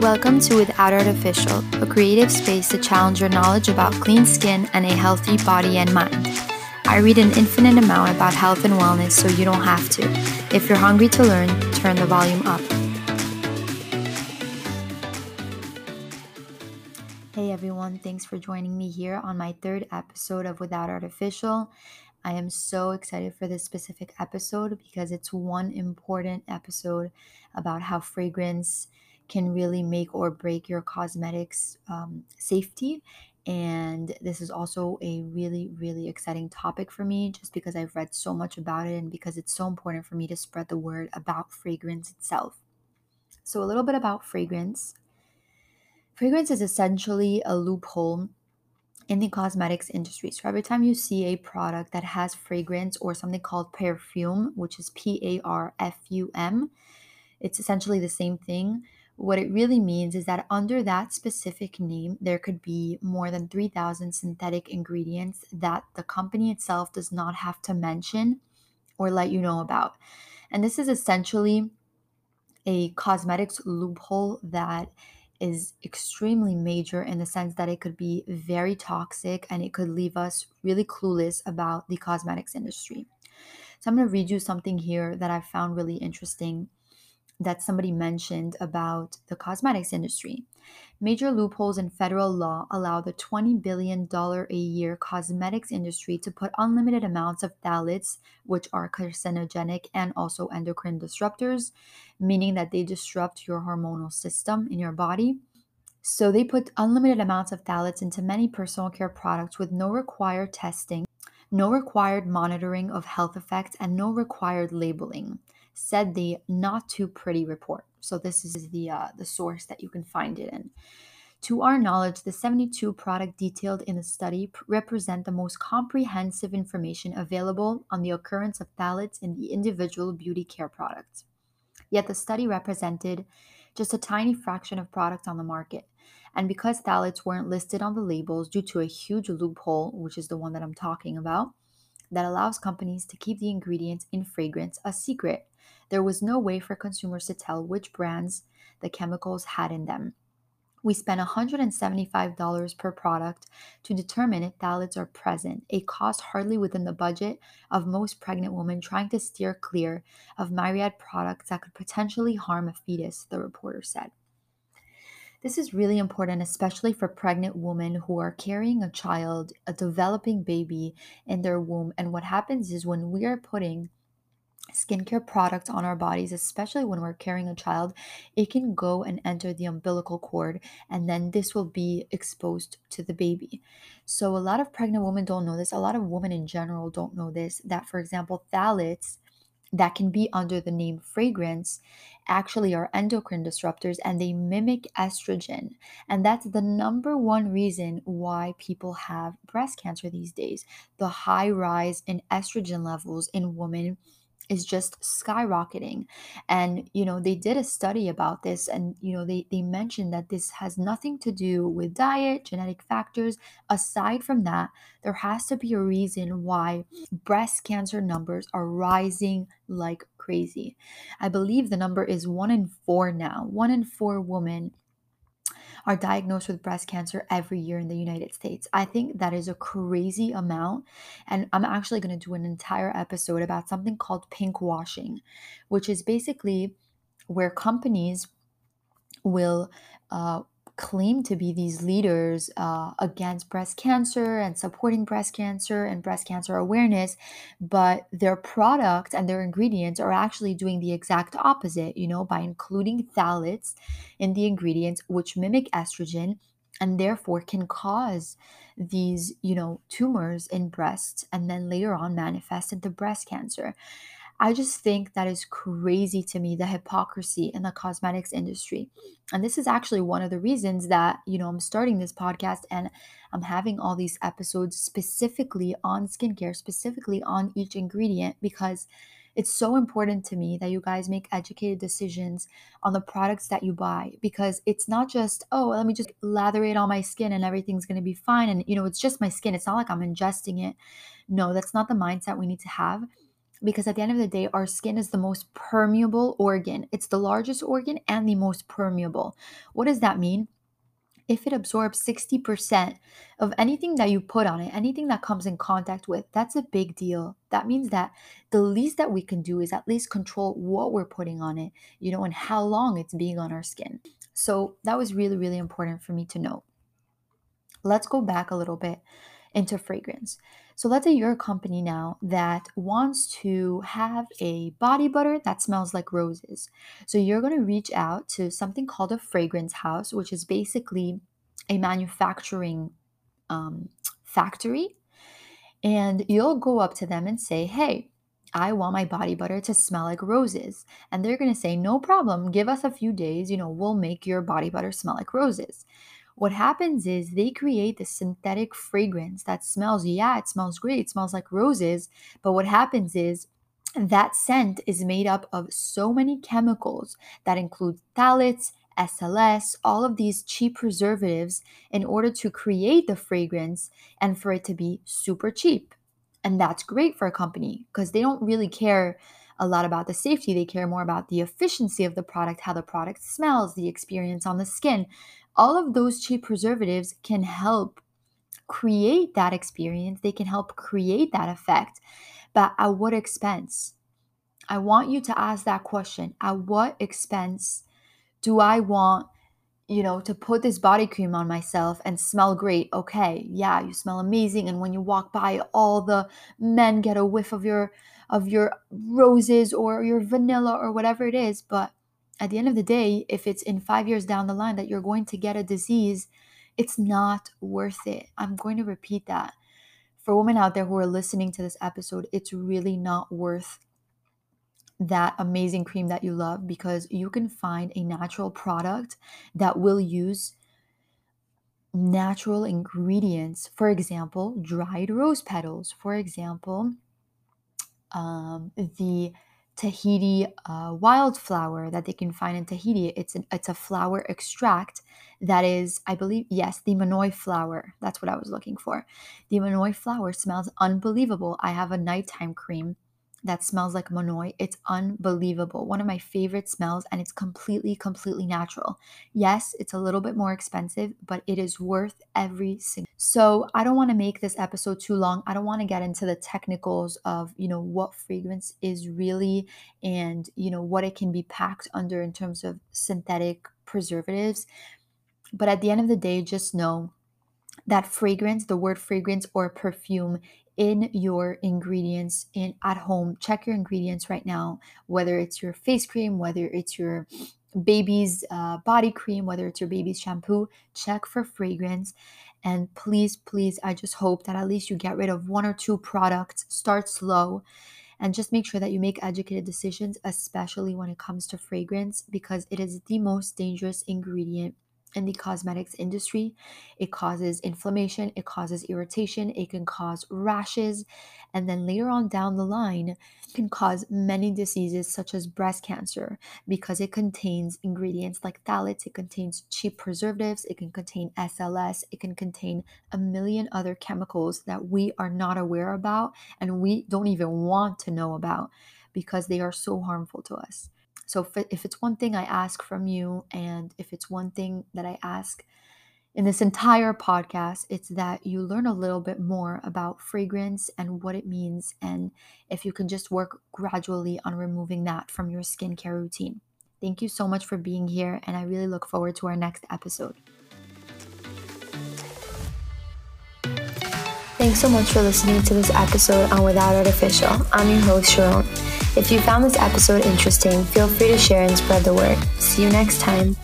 Welcome to Without Artificial, a creative space to challenge your knowledge about clean skin and a healthy body and mind. I read an infinite amount about health and wellness so you don't have to. If you're hungry to learn, turn the volume up. Hey everyone, thanks for joining me here on my third episode of Without Artificial. I am so excited for this specific episode because it's one important episode about how fragrance can really make or break your cosmetics um, safety. And this is also a really, really exciting topic for me just because I've read so much about it and because it's so important for me to spread the word about fragrance itself. So, a little bit about fragrance. Fragrance is essentially a loophole in the cosmetics industry. So every time you see a product that has fragrance or something called perfume, which is P A R F U M, it's essentially the same thing. What it really means is that under that specific name, there could be more than 3,000 synthetic ingredients that the company itself does not have to mention or let you know about. And this is essentially a cosmetics loophole that is extremely major in the sense that it could be very toxic and it could leave us really clueless about the cosmetics industry. So, I'm going to read you something here that I found really interesting that somebody mentioned about the cosmetics industry. Major loopholes in federal law allow the $20 billion a year cosmetics industry to put unlimited amounts of phthalates, which are carcinogenic and also endocrine disruptors, meaning that they disrupt your hormonal system in your body. So they put unlimited amounts of phthalates into many personal care products with no required testing, no required monitoring of health effects, and no required labeling said the not too pretty report. So this is the uh, the source that you can find it in. To our knowledge, the 72 product detailed in the study represent the most comprehensive information available on the occurrence of phthalates in the individual beauty care products. Yet the study represented just a tiny fraction of products on the market. And because phthalates weren't listed on the labels due to a huge loophole, which is the one that I'm talking about, that allows companies to keep the ingredients in fragrance a secret there was no way for consumers to tell which brands the chemicals had in them. We spent $175 per product to determine if phthalates are present, a cost hardly within the budget of most pregnant women trying to steer clear of myriad products that could potentially harm a fetus, the reporter said. This is really important, especially for pregnant women who are carrying a child, a developing baby in their womb. And what happens is when we are putting skincare products on our bodies, especially when we're carrying a child, it can go and enter the umbilical cord, and then this will be exposed to the baby. So, a lot of pregnant women don't know this. A lot of women in general don't know this. That, for example, phthalates that can be under the name fragrance actually are endocrine disruptors and they mimic estrogen. And that's the number one reason why people have breast cancer these days. The high rise in estrogen levels in women is just skyrocketing. And you know they did a study about this and you know they they mentioned that this has nothing to do with diet genetic factors. Aside from that there has to be a reason why breast cancer numbers are rising like crazy. I believe the number is 1 in 4 now 1 in 4 women are diagnosed with breast cancer every year in the United States. I think that is a crazy amount. And I'm actually going to do an entire episode about something called pink washing, which is basically where companies will uh, claim to be these leaders uh, against breast cancer and supporting breast cancer and breast cancer awareness, but their products and their ingredients are actually doing the exact opposite, you know, by including phthalates in the ingredients, which mimic estrogen and therefore can cause these, you know, tumors in breasts and then later on manifest into breast cancer. I just think that is crazy to me the hypocrisy in the cosmetics industry. And this is actually one of the reasons that, you know, I'm starting this podcast and I'm having all these episodes specifically on skincare, specifically on each ingredient, because it's so important to me that you guys make educated decisions on the products that you buy because it's not just, oh, let me just lather it on my skin and everything's going to be fine. And, you know, it's just my skin. It's not like I'm ingesting it. No, that's not the mindset we need to have because at the end of the day, our skin is the most permeable organ. It's the largest organ and the most permeable. What does that mean? If it absorbs 60% of anything that you put on it, anything that comes in contact with, that's a big deal. That means that the least that we can do is at least control what we're putting on it, you know, and how long it's being on our skin. So that was really, really important for me to know. Let's go back a little bit into fragrance. So let's say you're a company now that wants to have a body butter that smells like roses. So you're going to reach out to something called a fragrance house, which is basically a manufacturing um, factory. And you'll go up to them and say, hey, I want my body butter to smell like roses. And they're going to say, no problem, give us a few days, you know, we'll make your body butter smell like roses. What happens is they create this synthetic fragrance that smells, yeah, it smells great, it smells like roses. But what happens is that scent is made up of so many chemicals that include phthalates, SLS, all of these cheap preservatives in order to create the fragrance and for it to be super cheap. And that's great for a company because they don't really care a lot about the safety. They care more about the efficiency of the product, how the product smells, the experience on the skin all of those cheap preservatives can help create that experience. They can help create that effect. But at what expense? I want you to ask that question. At what expense do I want, you know, to put this body cream on myself and smell great? Okay, yeah, you smell amazing and when you walk by all the men get a whiff of your of your roses or your vanilla or whatever it is, but at the end of the day, if it's in five years down the line that you're going to get a disease, it's not worth it. I'm going to repeat that. For women out there who are listening to this episode, it's really not worth that amazing cream that you love because you can find a natural product that will use natural ingredients. For example, dried rose petals. For example, um, the Tahiti uh, wildflower that they can find in Tahiti. It's an, it's a flower extract that is, I believe, yes, the Manoi flower. That's what I was looking for. The Manoi flower smells unbelievable. I have a nighttime cream that smells like Manoi. It's unbelievable. One of my favorite smells, and it's completely, completely natural. Yes, it's a little bit more expensive, but it is worth every single. So I don't want to make this episode too long. I don't want to get into the technicals of you know what fragrance is really, and you know what it can be packed under in terms of synthetic preservatives. But at the end of the day, just know that fragrance, the word fragrance or perfume in your ingredients in at home. Check your ingredients right now whether it's your face cream whether it's your baby's uh, body cream whether it's your baby's shampoo check for fragrance. And please please i just hope that at least you get rid of one or two products start slow and just make sure that you make educated decisions especially when it comes to fragrance because it is the most dangerous ingredient in the cosmetics industry. It causes inflammation, it causes irritation, it can cause rashes, and then later on down the line, it can cause many diseases such as breast cancer because it contains ingredients like phthalates, it contains cheap preservatives, it can contain SLS, it can contain a million other chemicals that we are not aware about and we don't even want to know about because they are so harmful to us. So if, if it's one thing I ask from you, and if it's one thing that I ask in this entire podcast, it's that you learn a little bit more about fragrance and what it means, and if you can just work gradually on removing that from your skincare routine. Thank you so much for being here, and I really look forward to our next episode. Thanks so much for listening to this episode on Without Artificial. I'm your host, Sharon. If you found this episode interesting, feel free to share and spread the word. See you next time.